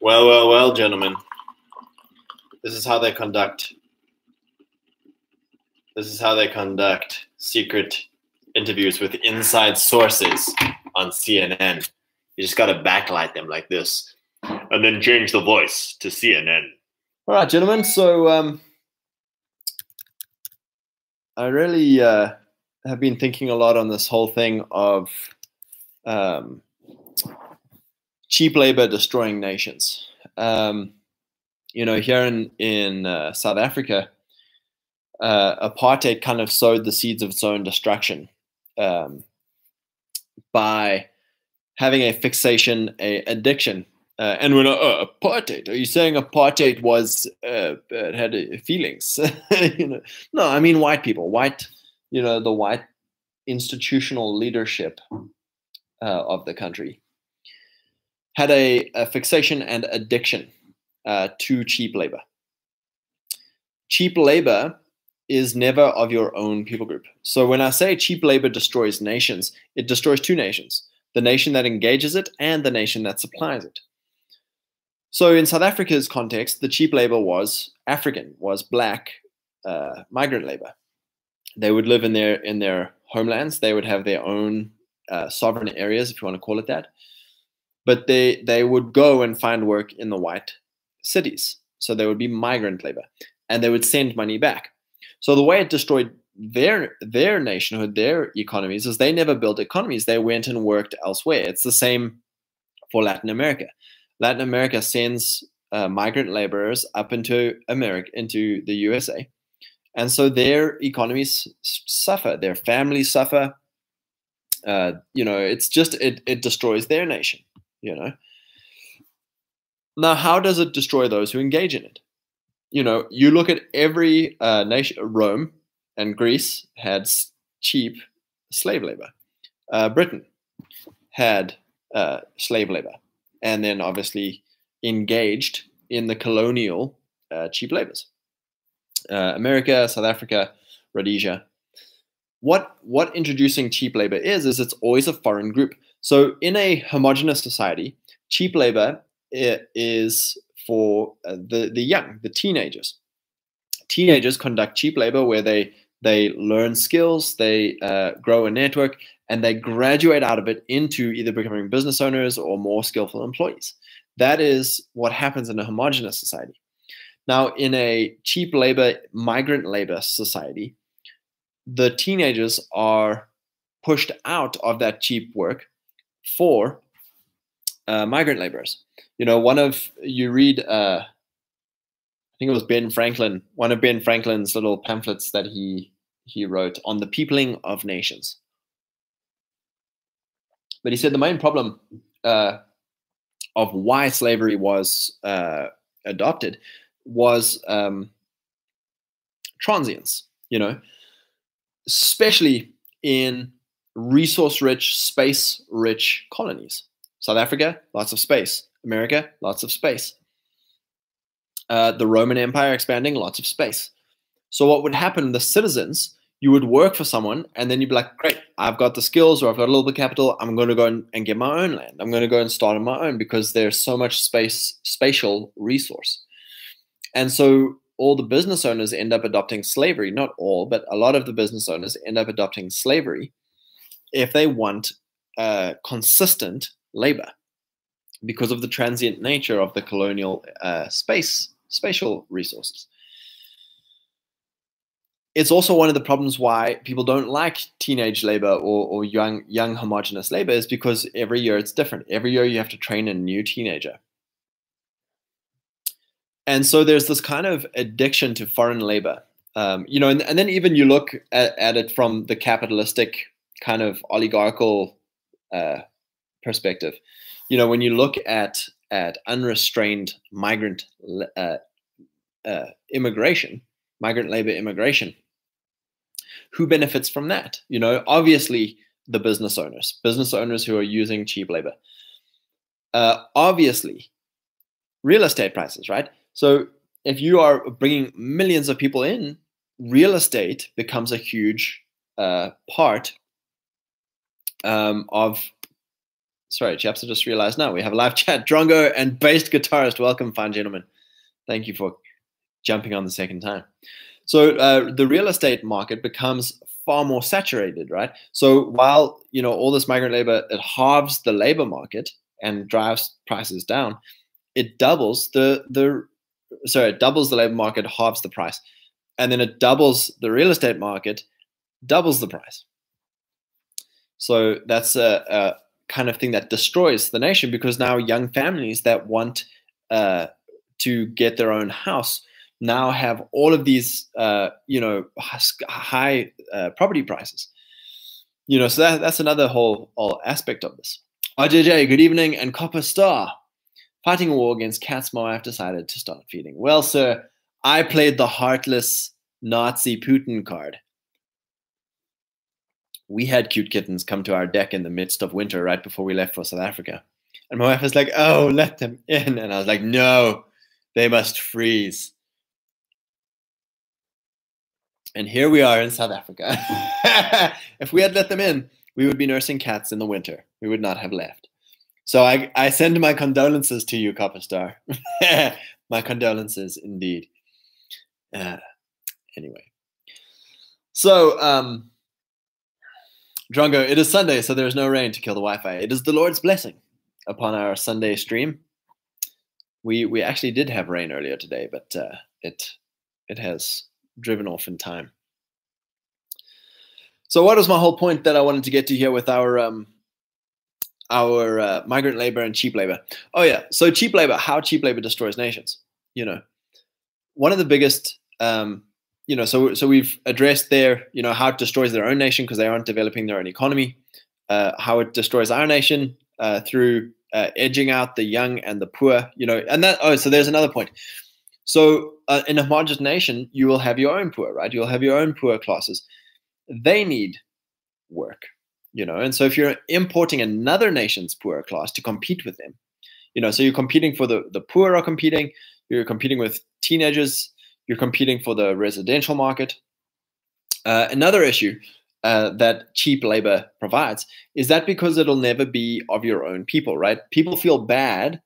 Well, well, well, gentlemen. This is how they conduct. This is how they conduct secret interviews with inside sources on CNN. You just got to backlight them like this, and then change the voice to CNN. All right, gentlemen. So, um, I really uh, have been thinking a lot on this whole thing of um, cheap labor destroying nations. Um, you know, here in in uh, South Africa, uh, apartheid kind of sowed the seeds of its own destruction um, by having a fixation, a addiction. Uh, and when uh, apartheid, are you saying apartheid was uh, had uh, feelings? you know, no, I mean white people, white, you know, the white institutional leadership uh, of the country had a, a fixation and addiction uh, to cheap labor. Cheap labor is never of your own people group. So when I say cheap labor destroys nations, it destroys two nations the nation that engages it and the nation that supplies it. So in South Africa's context, the cheap labor was African, was black uh, migrant labor. They would live in their in their homelands. They would have their own uh, sovereign areas, if you want to call it that. But they they would go and find work in the white cities. So they would be migrant labor, and they would send money back. So the way it destroyed their their nationhood, their economies, is they never built economies. They went and worked elsewhere. It's the same for Latin America. Latin America sends uh, migrant laborers up into America, into the USA, and so their economies suffer. Their families suffer. Uh, you know, it's just it it destroys their nation. You know. Now, how does it destroy those who engage in it? You know, you look at every uh, nation. Rome and Greece had cheap slave labor. Uh, Britain had uh, slave labor, and then obviously engaged in the colonial uh, cheap labors. Uh, America, South Africa, Rhodesia. What what introducing cheap labor is is it's always a foreign group. So in a homogenous society, cheap labor is for uh, the the young, the teenagers. Teenagers conduct cheap labor where they they learn skills, they uh, grow a network, and they graduate out of it into either becoming business owners or more skillful employees. That is what happens in a homogenous society. Now, in a cheap labor, migrant labor society, the teenagers are pushed out of that cheap work for uh, migrant laborers. You know, one of you read, uh, I think it was Ben Franklin, one of Ben Franklin's little pamphlets that he he wrote on the peopling of nations. But he said the main problem uh, of why slavery was uh, adopted was um, transience, you know, especially in resource rich, space rich colonies. South Africa, lots of space. America, lots of space. Uh, the Roman Empire expanding, lots of space. So, what would happen? The citizens, you would work for someone, and then you'd be like, "Great, I've got the skills, or I've got a little bit of capital. I'm going to go and, and get my own land. I'm going to go and start on my own because there's so much space, spatial resource." And so, all the business owners end up adopting slavery. Not all, but a lot of the business owners end up adopting slavery if they want uh, consistent labor because of the transient nature of the colonial uh, space spatial resources. It's also one of the problems why people don't like teenage labor or, or young young homogenous labor is because every year it's different. Every year you have to train a new teenager. And so there's this kind of addiction to foreign labor. Um, you know, and, and then even you look at, at it from the capitalistic kind of oligarchical uh, perspective. You know, when you look at at unrestrained migrant uh, uh, immigration, migrant labor immigration, who benefits from that? You know, obviously the business owners, business owners who are using cheap labor. Uh, obviously, real estate prices, right? So if you are bringing millions of people in, real estate becomes a huge uh, part um, of sorry, chaps, I just realized now we have a live chat. Drongo and bass guitarist, welcome, fine gentlemen. Thank you for jumping on the second time. So uh, the real estate market becomes far more saturated, right? So while you know all this migrant labor, it halves the labor market and drives prices down. It doubles the the sorry, it doubles the labor market, halves the price, and then it doubles the real estate market, doubles the price. So that's a, a kind of thing that destroys the nation because now young families that want uh, to get their own house now have all of these, uh, you know, high uh, property prices. You know, so that, that's another whole, whole aspect of this. RJJ, good evening, and Copper Star. Fighting a war against cats, wife decided to start feeding. Well, sir, I played the heartless Nazi Putin card we had cute kittens come to our deck in the midst of winter right before we left for South Africa. And my wife was like, oh, let them in. And I was like, no, they must freeze. And here we are in South Africa. if we had let them in, we would be nursing cats in the winter. We would not have left. So I, I send my condolences to you, Copper Star. my condolences indeed. Uh, anyway. So, um, Drongo, it is Sunday, so there is no rain to kill the Wi-Fi. It is the Lord's blessing upon our Sunday stream. We we actually did have rain earlier today, but uh, it it has driven off in time. So, what was my whole point that I wanted to get to here with our um, our uh, migrant labor and cheap labor? Oh yeah, so cheap labor, how cheap labor destroys nations. You know, one of the biggest um, you know, so so we've addressed there, you know, how it destroys their own nation because they aren't developing their own economy, uh, how it destroys our nation uh, through uh, edging out the young and the poor, you know, and that. Oh, so there's another point. So uh, in a homogenous nation, you will have your own poor, right? You'll have your own poor classes. They need work, you know, and so if you're importing another nation's poor class to compete with them, you know, so you're competing for the the poor are competing. You're competing with teenagers you're competing for the residential market. Uh, another issue uh, that cheap labor provides is that because it'll never be of your own people, right? People feel bad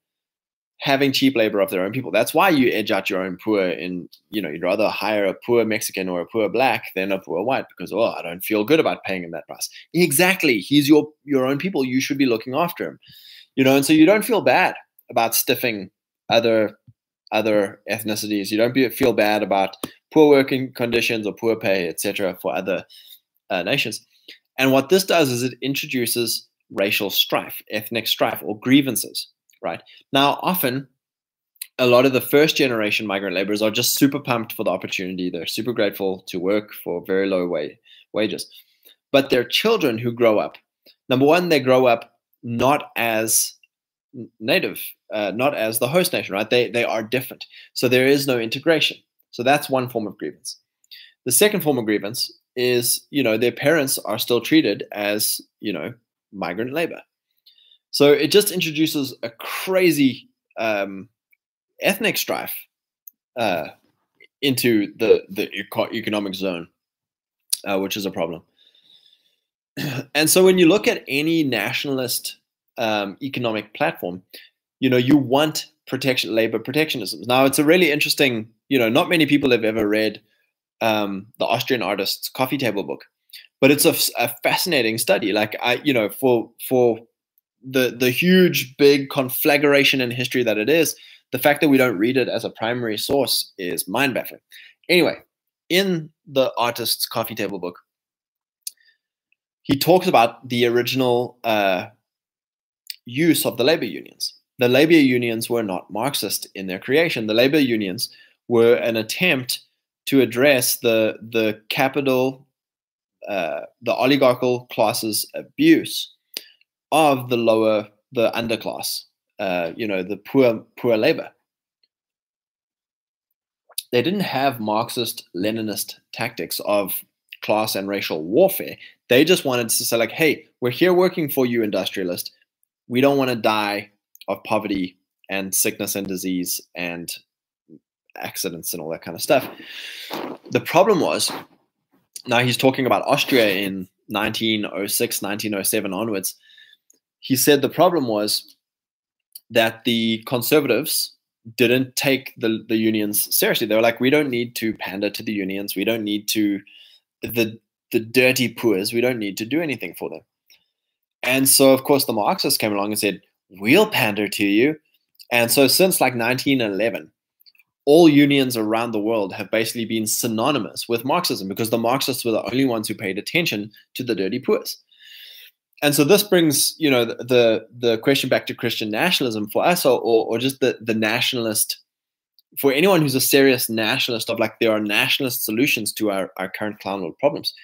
having cheap labor of their own people. That's why you edge out your own poor in, you know, you'd rather hire a poor Mexican or a poor black than a poor white because, oh, I don't feel good about paying him that price. Exactly. He's your your own people. You should be looking after him. You know, and so you don't feel bad about stiffing other other ethnicities. You don't be, feel bad about poor working conditions or poor pay, etc., for other uh, nations. And what this does is it introduces racial strife, ethnic strife, or grievances. Right now, often a lot of the first generation migrant laborers are just super pumped for the opportunity. They're super grateful to work for very low wa- wages. But their children who grow up, number one, they grow up not as native, uh, not as the host nation, right? They they are different, so there is no integration. So that's one form of grievance. The second form of grievance is, you know, their parents are still treated as, you know, migrant labor. So it just introduces a crazy um, ethnic strife uh, into the the economic zone, uh, which is a problem. And so when you look at any nationalist um, economic platform, you know, you want protection, labor protectionism. Now, it's a really interesting, you know, not many people have ever read um, the Austrian artist's coffee table book, but it's a, a fascinating study. Like I, you know, for for the the huge big conflagration in history that it is, the fact that we don't read it as a primary source is mind baffling. Anyway, in the artist's coffee table book, he talks about the original uh, use of the labor unions. The labor unions were not Marxist in their creation. The labor unions were an attempt to address the the capital, uh, the oligarchical classes' abuse of the lower, the underclass, uh, you know, the poor poor labor. They didn't have Marxist Leninist tactics of class and racial warfare. They just wanted to say, like, hey, we're here working for you, industrialist we don't want to die of poverty and sickness and disease and accidents and all that kind of stuff. The problem was now he's talking about Austria in 1906, 1907 onwards. he said the problem was that the conservatives didn't take the, the unions seriously. They were like, we don't need to pander to the unions. We don't need to the the dirty poors. We don't need to do anything for them. And so, of course, the Marxists came along and said, we'll pander to you. And so, since like 1911, all unions around the world have basically been synonymous with Marxism because the Marxists were the only ones who paid attention to the dirty poors. And so this brings, you know, the the, the question back to Christian nationalism for us, or, or just the the nationalist for anyone who's a serious nationalist of like there are nationalist solutions to our, our current clown world problems.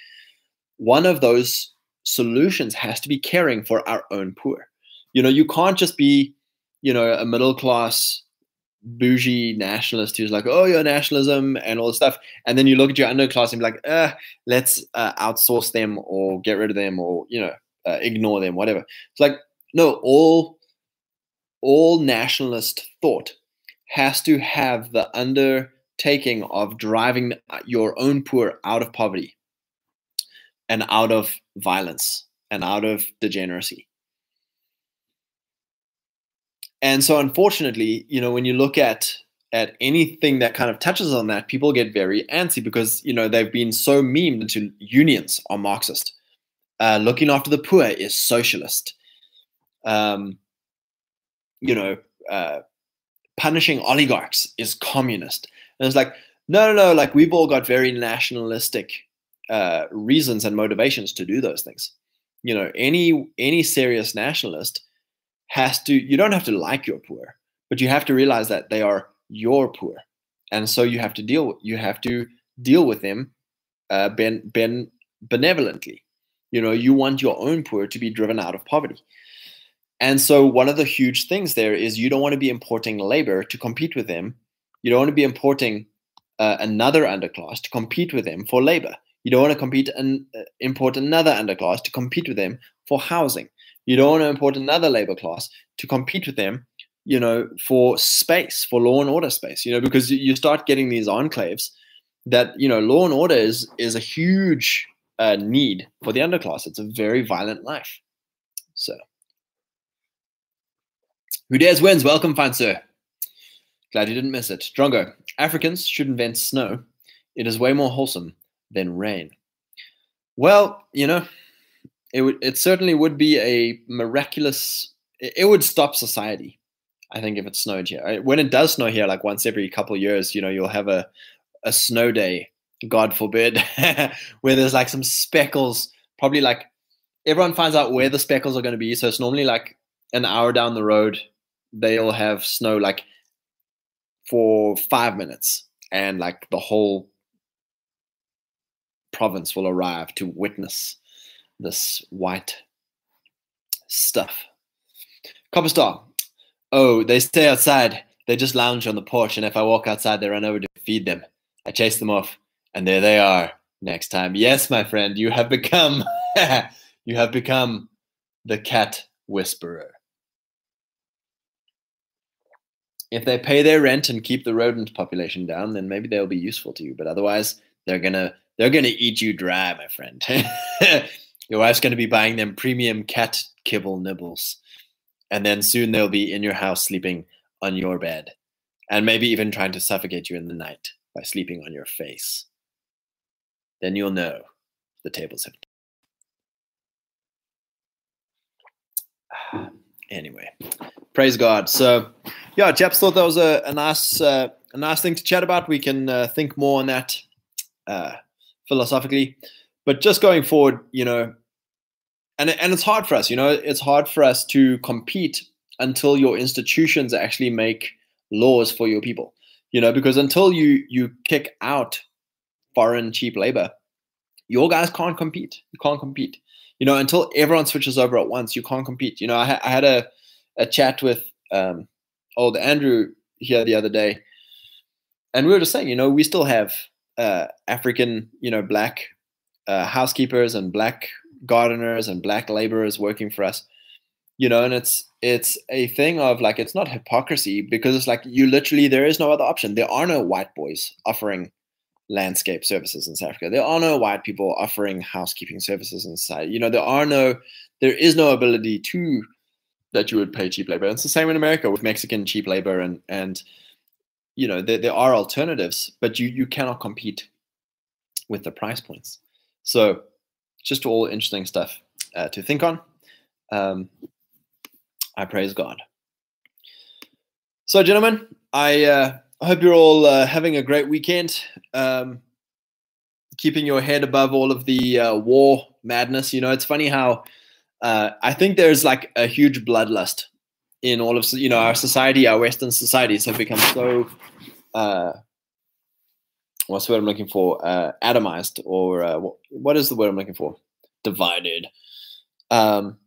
One of those solutions has to be caring for our own poor. You know, you can't just be, you know, a middle class bougie nationalist who's like, oh, your nationalism and all this stuff. And then you look at your underclass and be like, uh, let's uh, outsource them or get rid of them or, you know, uh, ignore them, whatever. It's like, no, all, all nationalist thought has to have the undertaking of driving your own poor out of poverty and out of violence and out of degeneracy. And so unfortunately, you know, when you look at at anything that kind of touches on that, people get very antsy because you know they've been so memed into unions are Marxist. Uh, looking after the poor is socialist. Um, you know, uh, punishing oligarchs is communist. And it's like, no, no, no. Like we've all got very nationalistic uh, reasons and motivations to do those things. You know, any any serious nationalist has to you don't have to like your poor but you have to realize that they are your poor. And so you have to deal you have to deal with them uh, ben, ben benevolently. You know you want your own poor to be driven out of poverty. And so one of the huge things there is you don't want to be importing labor to compete with them. You don't want to be importing uh, another underclass to compete with them for labor you don't want to compete and uh, import another underclass to compete with them for housing you don't want to import another labor class to compete with them, you know, for space, for law and order space, you know, because you start getting these enclaves that, you know, law and order is is a huge uh, need for the underclass. It's a very violent life. So, who dares wins. Welcome, fine sir. Glad you didn't miss it. Drongo, Africans should invent snow. It is way more wholesome than rain. Well, you know, it would it certainly would be a miraculous it would stop society i think if it snowed here when it does snow here like once every couple years you know you'll have a a snow day god forbid where there's like some speckles probably like everyone finds out where the speckles are going to be so it's normally like an hour down the road they'll have snow like for five minutes and like the whole province will arrive to witness this white stuff. Copper Star. Oh, they stay outside. They just lounge on the porch, and if I walk outside, they run over to feed them. I chase them off, and there they are next time. Yes, my friend, you have become you have become the cat whisperer. If they pay their rent and keep the rodent population down, then maybe they'll be useful to you. But otherwise, they're gonna they're gonna eat you dry, my friend. Your wife's going to be buying them premium cat kibble nibbles. And then soon they'll be in your house sleeping on your bed. And maybe even trying to suffocate you in the night by sleeping on your face. Then you'll know the tables have. Anyway, praise God. So, yeah, chaps thought that was a, a nice, uh, a nice thing to chat about. We can uh, think more on that uh, philosophically but just going forward, you know, and and it's hard for us, you know, it's hard for us to compete until your institutions actually make laws for your people, you know, because until you you kick out foreign cheap labor, your guys can't compete. You can't compete, you know, until everyone switches over at once. You can't compete. You know, I, I had a a chat with um, old Andrew here the other day, and we were just saying, you know, we still have uh, African, you know, black uh, housekeepers and black gardeners and black laborers working for us you know and it's it's a thing of like it's not hypocrisy because it's like you literally there is no other option there are no white boys offering landscape services in south africa there are no white people offering housekeeping services in society you know there are no there is no ability to that you would pay cheap labor. And it's the same in America with Mexican cheap labor and and you know there, there are alternatives, but you you cannot compete with the price points. So just all interesting stuff uh, to think on. Um, I praise God. So, gentlemen, I uh, hope you're all uh, having a great weekend. Um, keeping your head above all of the uh, war madness. You know, it's funny how uh, I think there's like a huge bloodlust in all of you know our society. Our Western societies have become so uh, what's the word I'm looking for? Uh, atomized, or uh, what is the word I'm looking for? Divided. Um,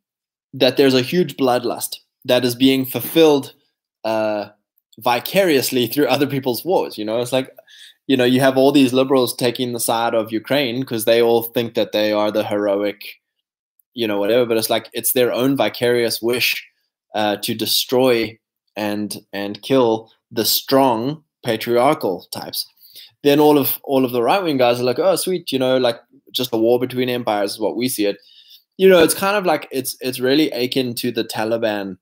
that there's a huge bloodlust that is being fulfilled uh, vicariously through other people's wars. You know, it's like, you know, you have all these liberals taking the side of Ukraine because they all think that they are the heroic, you know, whatever. But it's like it's their own vicarious wish uh, to destroy and and kill the strong patriarchal types. Then all of all of the right wing guys are like, oh, sweet, you know, like just a war between empires is what we see it. You know, it's kind of like it's it's really akin to the Taliban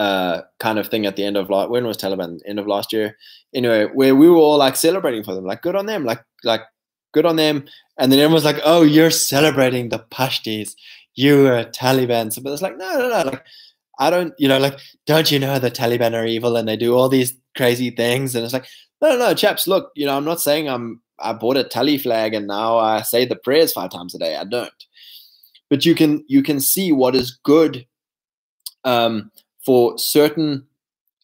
uh, kind of thing at the end of last when was Taliban? End of last year? Anyway where we were all like celebrating for them like good on them like like good on them. And then everyone's like oh you're celebrating the Pashtis you are Taliban. So, but it's like no no no like I don't you know like don't you know the Taliban are evil and they do all these crazy things and it's like no, no, chaps. Look, you know, I'm not saying I'm. I bought a tally flag and now I say the prayers five times a day. I don't. But you can you can see what is good um, for certain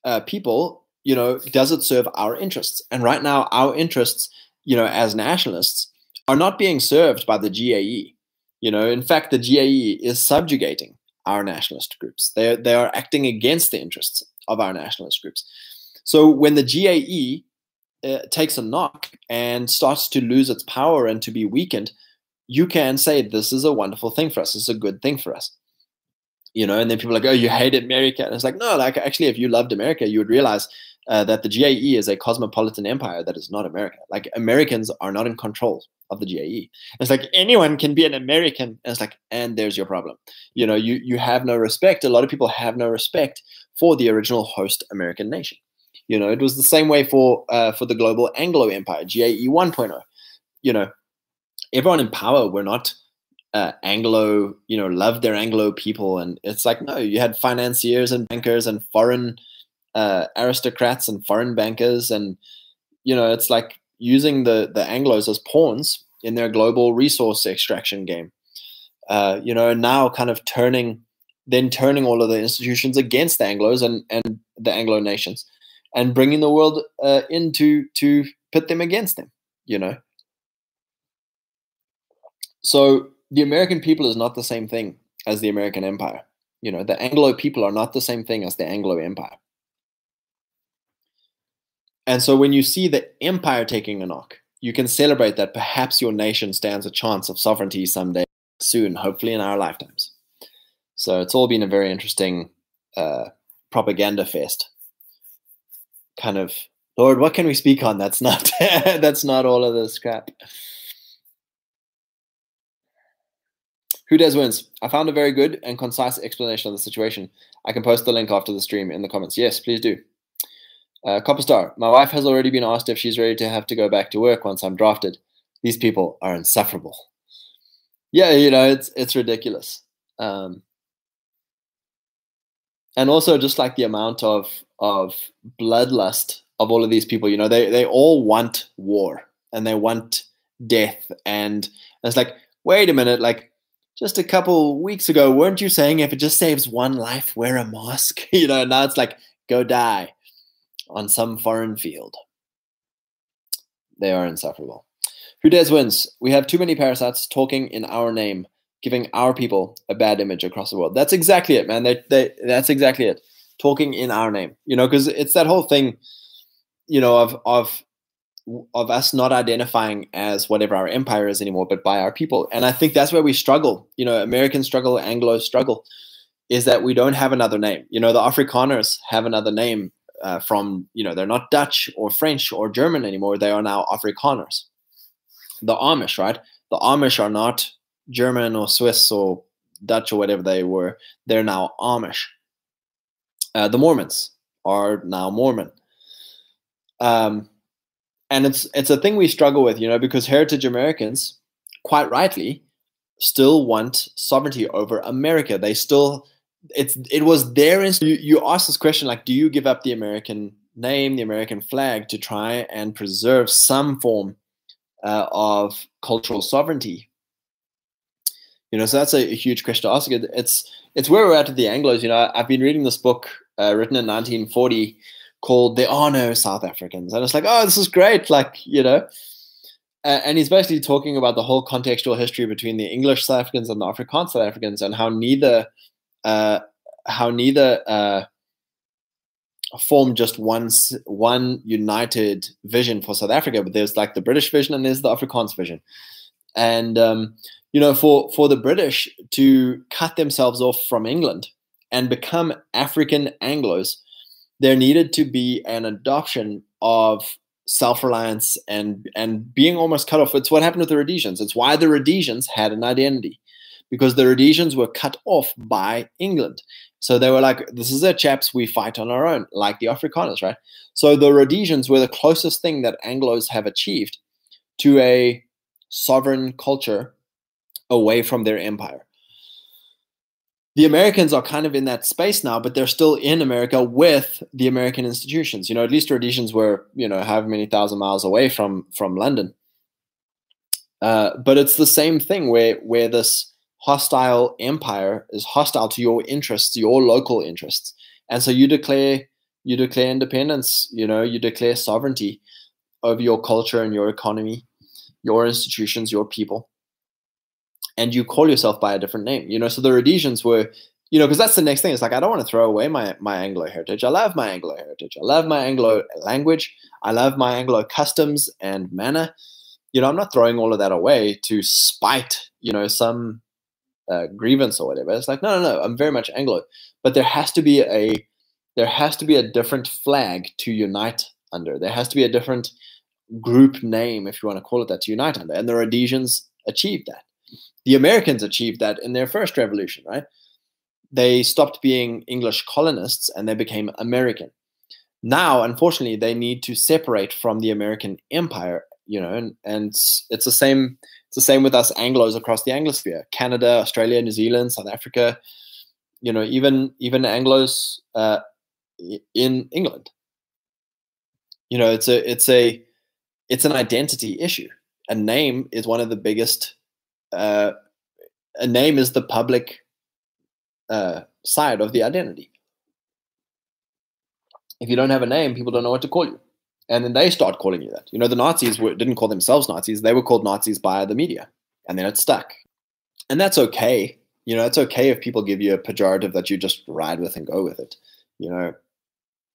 uh, people. You know, does it serve our interests? And right now, our interests, you know, as nationalists, are not being served by the GAE. You know, in fact, the GAE is subjugating our nationalist groups. They they are acting against the interests of our nationalist groups. So when the GAE uh, takes a knock and starts to lose its power and to be weakened, you can say this is a wonderful thing for us. It's a good thing for us. You know, and then people are like, oh, you hate America. And it's like, no, like actually, if you loved America, you would realize uh, that the GAE is a cosmopolitan empire that is not America. Like Americans are not in control of the GAE. It's like anyone can be an American. And it's like, and there's your problem. You know, you you have no respect. A lot of people have no respect for the original host American nation. You know, it was the same way for uh, for the global Anglo Empire, GAE 1.0. You know, everyone in power were not uh, Anglo, you know, loved their Anglo people, and it's like no, you had financiers and bankers and foreign uh, aristocrats and foreign bankers, and you know, it's like using the the Anglo's as pawns in their global resource extraction game. Uh, you know, now kind of turning, then turning all of the institutions against the Anglo's and and the Anglo nations and bringing the world uh, to to pit them against them. You know. So the American people is not the same thing as the American Empire. You know, the Anglo people are not the same thing as the Anglo Empire. And so when you see the empire taking a knock, you can celebrate that perhaps your nation stands a chance of sovereignty someday soon, hopefully in our lifetimes. So it's all been a very interesting uh, propaganda fest kind of Lord, what can we speak on? That's not that's not all of this crap. Who dares wins? I found a very good and concise explanation of the situation. I can post the link after the stream in the comments. Yes, please do. Uh, Copper Star, my wife has already been asked if she's ready to have to go back to work once I'm drafted. These people are insufferable. Yeah, you know, it's it's ridiculous. Um, and also just like the amount of of bloodlust of all of these people you know they they all want war and they want death and it's like wait a minute like just a couple weeks ago weren't you saying if it just saves one life wear a mask you know now it's like go die on some foreign field they are insufferable who dares wins we have too many parasites talking in our name giving our people a bad image across the world. That's exactly it, man. They, they, that's exactly it. Talking in our name, you know, because it's that whole thing, you know, of of of us not identifying as whatever our empire is anymore, but by our people. And I think that's where we struggle. You know, American struggle, Anglo struggle, is that we don't have another name. You know, the Afrikaners have another name uh, from, you know, they're not Dutch or French or German anymore. They are now Afrikaners. The Amish, right? The Amish are not German or Swiss or Dutch or whatever they were, they're now Amish. Uh, the Mormons are now Mormon. Um, and it's it's a thing we struggle with, you know, because heritage Americans, quite rightly, still want sovereignty over America. They still it's it was their you, you ask this question like, do you give up the American name, the American flag, to try and preserve some form uh, of cultural sovereignty? You know, so that's a, a, huge question to ask. It's it's where we're at with the Anglo's. You know, I've been reading this book uh, written in 1940 called "There Are No South Africans," and it's like, oh, this is great. Like, you know, and he's basically talking about the whole contextual history between the English South Africans and the Afrikaans South Africans, and how neither uh, how neither uh, form just one one united vision for South Africa, but there's like the British vision and there's the Afrikaans vision, and um, you know for for the British to cut themselves off from England and become African Anglo's, there needed to be an adoption of self-reliance and and being almost cut off. It's what happened with the Rhodesians. It's why the Rhodesians had an identity because the Rhodesians were cut off by England. So they were like, this is it, chaps, we fight on our own, like the Afrikaners, right? So the Rhodesians were the closest thing that Anglos have achieved to a sovereign culture away from their empire. The Americans are kind of in that space now, but they're still in America with the American institutions. You know, at least Rhodesians were, you know, however many thousand miles away from from London. Uh, but it's the same thing where where this hostile empire is hostile to your interests, your local interests. And so you declare you declare independence, you know, you declare sovereignty over your culture and your economy, your institutions, your people. And you call yourself by a different name. You know, so the Rhodesians were, you know, because that's the next thing. It's like I don't want to throw away my my Anglo heritage. I love my Anglo heritage. I love my Anglo language. I love my Anglo customs and manner. You know, I'm not throwing all of that away to spite, you know, some uh, grievance or whatever. It's like, no, no, no, I'm very much Anglo, but there has to be a there has to be a different flag to unite under. There has to be a different group name, if you want to call it that, to unite under. And the Rhodesians achieved that. The Americans achieved that in their first revolution, right? They stopped being English colonists and they became American. Now, unfortunately, they need to separate from the American empire, you know, and, and it's the same It's the same with us Anglo's across the Anglosphere, Canada, Australia, New Zealand, South Africa, you know, even even Anglo's uh, in England. You know, it's a it's a it's an identity issue. A name is one of the biggest. Uh, a name is the public uh, side of the identity. If you don't have a name, people don't know what to call you and then they start calling you that. You know, the Nazis were, didn't call themselves Nazis; they were called Nazis by the media, and then it stuck. And that's okay. You know, it's okay if people give you a pejorative that you just ride with and go with it. You know,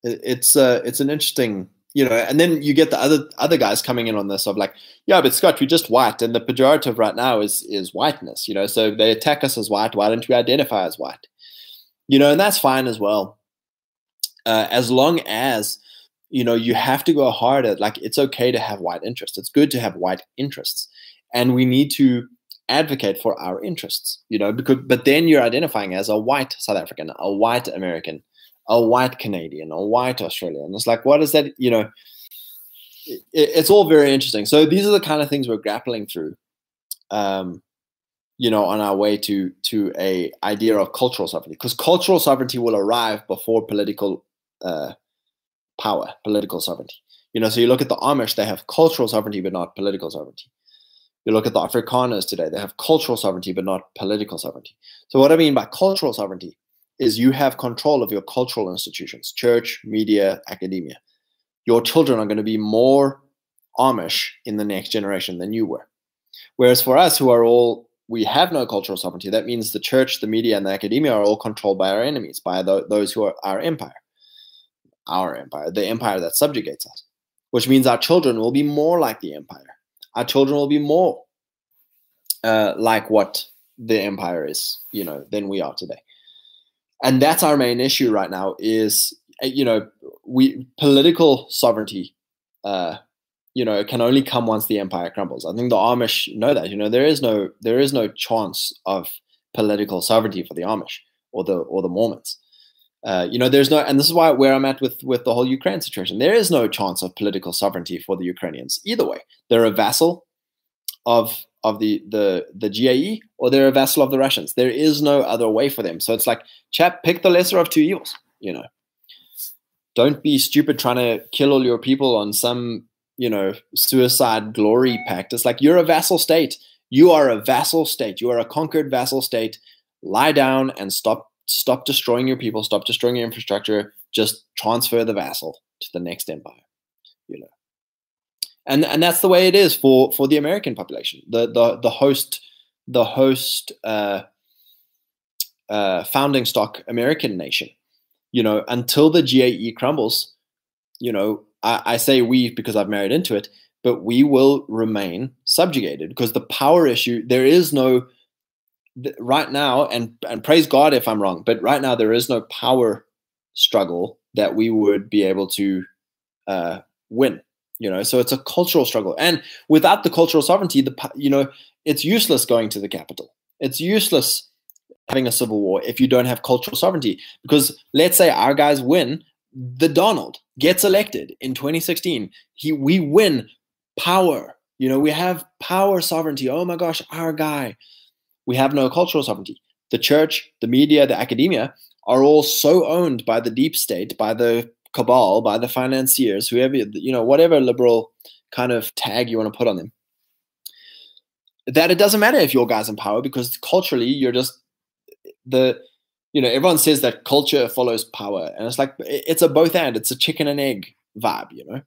it, it's uh, it's an interesting. You know, and then you get the other other guys coming in on this of like, yeah, but Scott, we're just white, and the pejorative right now is is whiteness. You know, so they attack us as white. Why don't we identify as white? You know, and that's fine as well, uh, as long as you know you have to go hard at like it's okay to have white interests. It's good to have white interests. And we need to advocate for our interests you know because but then you're identifying as a white south african a white american a white canadian a white australian. It's like what is that you know it, it's all very interesting. So these are the kind of things we're grappling through um you know on our way to to a idea of cultural sovereignty. Because cultural sovereignty will arrive before political uh power, political sovereignty. You know, so you look at the Amish, they have cultural sovereignty, but not political sovereignty. You look at the Afrikaners today, they have cultural sovereignty, but not political sovereignty. So, what I mean by cultural sovereignty is you have control of your cultural institutions, church, media, academia. Your children are going to be more Amish in the next generation than you were. Whereas for us, who are all, we have no cultural sovereignty, that means the church, the media, and the academia are all controlled by our enemies, by the, those who are our empire our empire, the empire that subjugates us, which means our children will be more like the empire. Our children will be more uh, like what the empire is, you know, than we are today. And that's our main issue right now is, uh, you know, we political sovereignty, uh, you know, can only come once the empire crumbles. I think the Amish know that. You know, there is no there is no chance of political sovereignty for the Amish or the or the Mormons Uh, you know, there's no, and this is why where I'm at with with the whole Ukraine situation. There is no chance of political sovereignty for the Ukrainians either way. They're a vassal of of the the the GAE or they're a vassal of the Russians. There is no other way for them. So it's like, chap, pick the lesser of two evils. You know, don't be stupid trying to kill all your people on some you know suicide glory pact. It's like you're a vassal state. You are a vassal state. You are a conquered vassal state. Lie down and stop stop destroying your people. Stop destroying your infrastructure. Just transfer the vassal to the next empire. You know and and that's the way it is for for the American population. The the the host the host uh, uh, founding stock American nation. You know, until the GAE crumbles, you know, I, I say we because I've married into it, but we will remain subjugated because the power issue. There is no right now, and and praise God if I'm wrong, but right now there is no power struggle that we would be able to uh, win you know? So it's a cultural struggle and without the cultural sovereignty the you know it's useless going to the capital. It's useless having a civil war if you don't have cultural sovereignty because let's say our guys win the donald gets elected in 2016 he we win power you know? We have power sovereignty. Oh my gosh our guy we have no cultural sovereignty the church the media the academia are all so owned by the deep state by the cabal, by the financiers, whoever, you know, whatever liberal kind of tag you want to put on them, that it doesn't matter if your guy's in power because culturally you're just the, you know, everyone says that culture follows power. And it's like, it's a both and, it's a chicken and egg vibe, you know?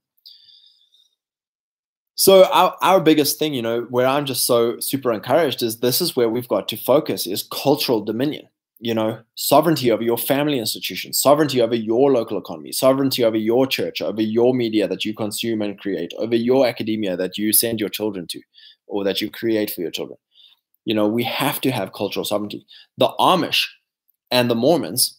So our, our biggest thing, you know, where I'm just so super encouraged is this is where we've got to focus is cultural dominion you know, sovereignty over your family institution, sovereignty over your local economy, sovereignty over your church, over your media that you consume and create, over your academia that you send your children to or that you create for your children. You know, we have to have cultural sovereignty. The Amish and the Mormons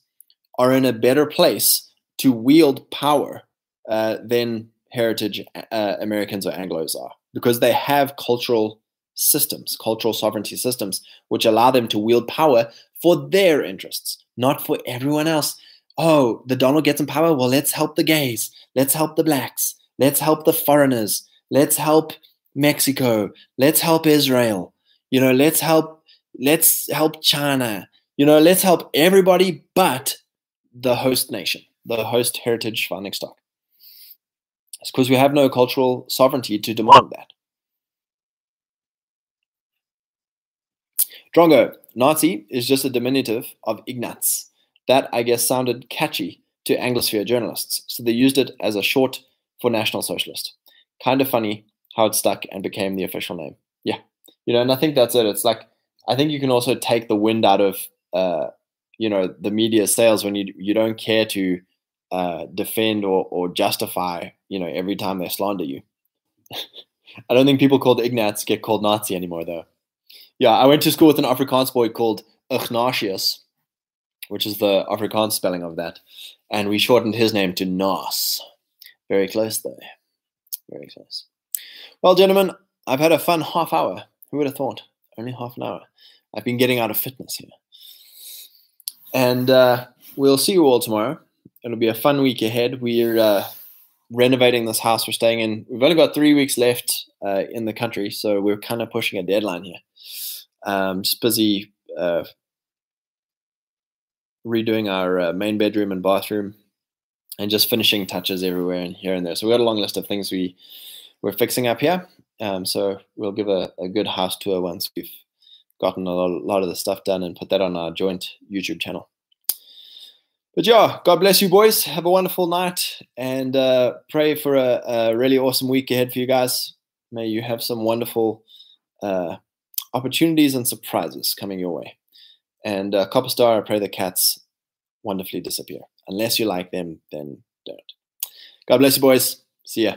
are in a better place to wield power uh, than heritage uh, Americans or Anglos are because they have cultural systems, cultural sovereignty systems, which allow them to wield power for their interests, not for everyone else. Oh, the Donald gets in power. Well, let's help the gays. Let's help the blacks. Let's help the foreigners. Let's help Mexico. Let's help Israel. You know, let's help let's help China. You know, let's help everybody but the host nation, the host heritage founding stock. It's because we have no cultural sovereignty to demand that. Drongo, Nazi is just a diminutive of Ignatz. That, I guess, sounded catchy to Anglosphere journalists, so they used it as a short for National Socialist. Kind of funny how it stuck and became the official name. Yeah, you know, and I think that's it. It's like I think you can also take the wind out of uh, you know the media sails when you you don't care to uh, defend or or justify you know every time they slander you. I don't think people called Ignatz get called Nazi anymore though. Yeah, I went to school with an Afrikaans boy called Ignatius, which is the Afrikaans spelling of that, and we shortened his name to Nas. Very close though. Very close. Well, gentlemen, I've had a fun half hour. Who would have thought? Only half an hour. I've been getting out of fitness here. And uh, we'll see you all tomorrow. It'll be a fun week ahead. We're uh, renovating this house we're staying in. We've only got three weeks left uh, in the country, so we're kind of pushing a deadline here. Um, just busy uh, redoing our uh, main bedroom and bathroom, and just finishing touches everywhere and here and there. So we've got a long list of things we we're fixing up here. Um, so we'll give a, a, good house tour once we've gotten a lot, lot of the stuff done and put that on our joint YouTube channel. But yeah, God bless you, boys. Have a wonderful night and uh, pray for a, a, really awesome week ahead for you guys. May you have some wonderful uh, opportunities and surprises coming your way. And uh, Copper Star, I pray the cats wonderfully disappear. Unless you like them, then don't. God bless you, boys. See ya.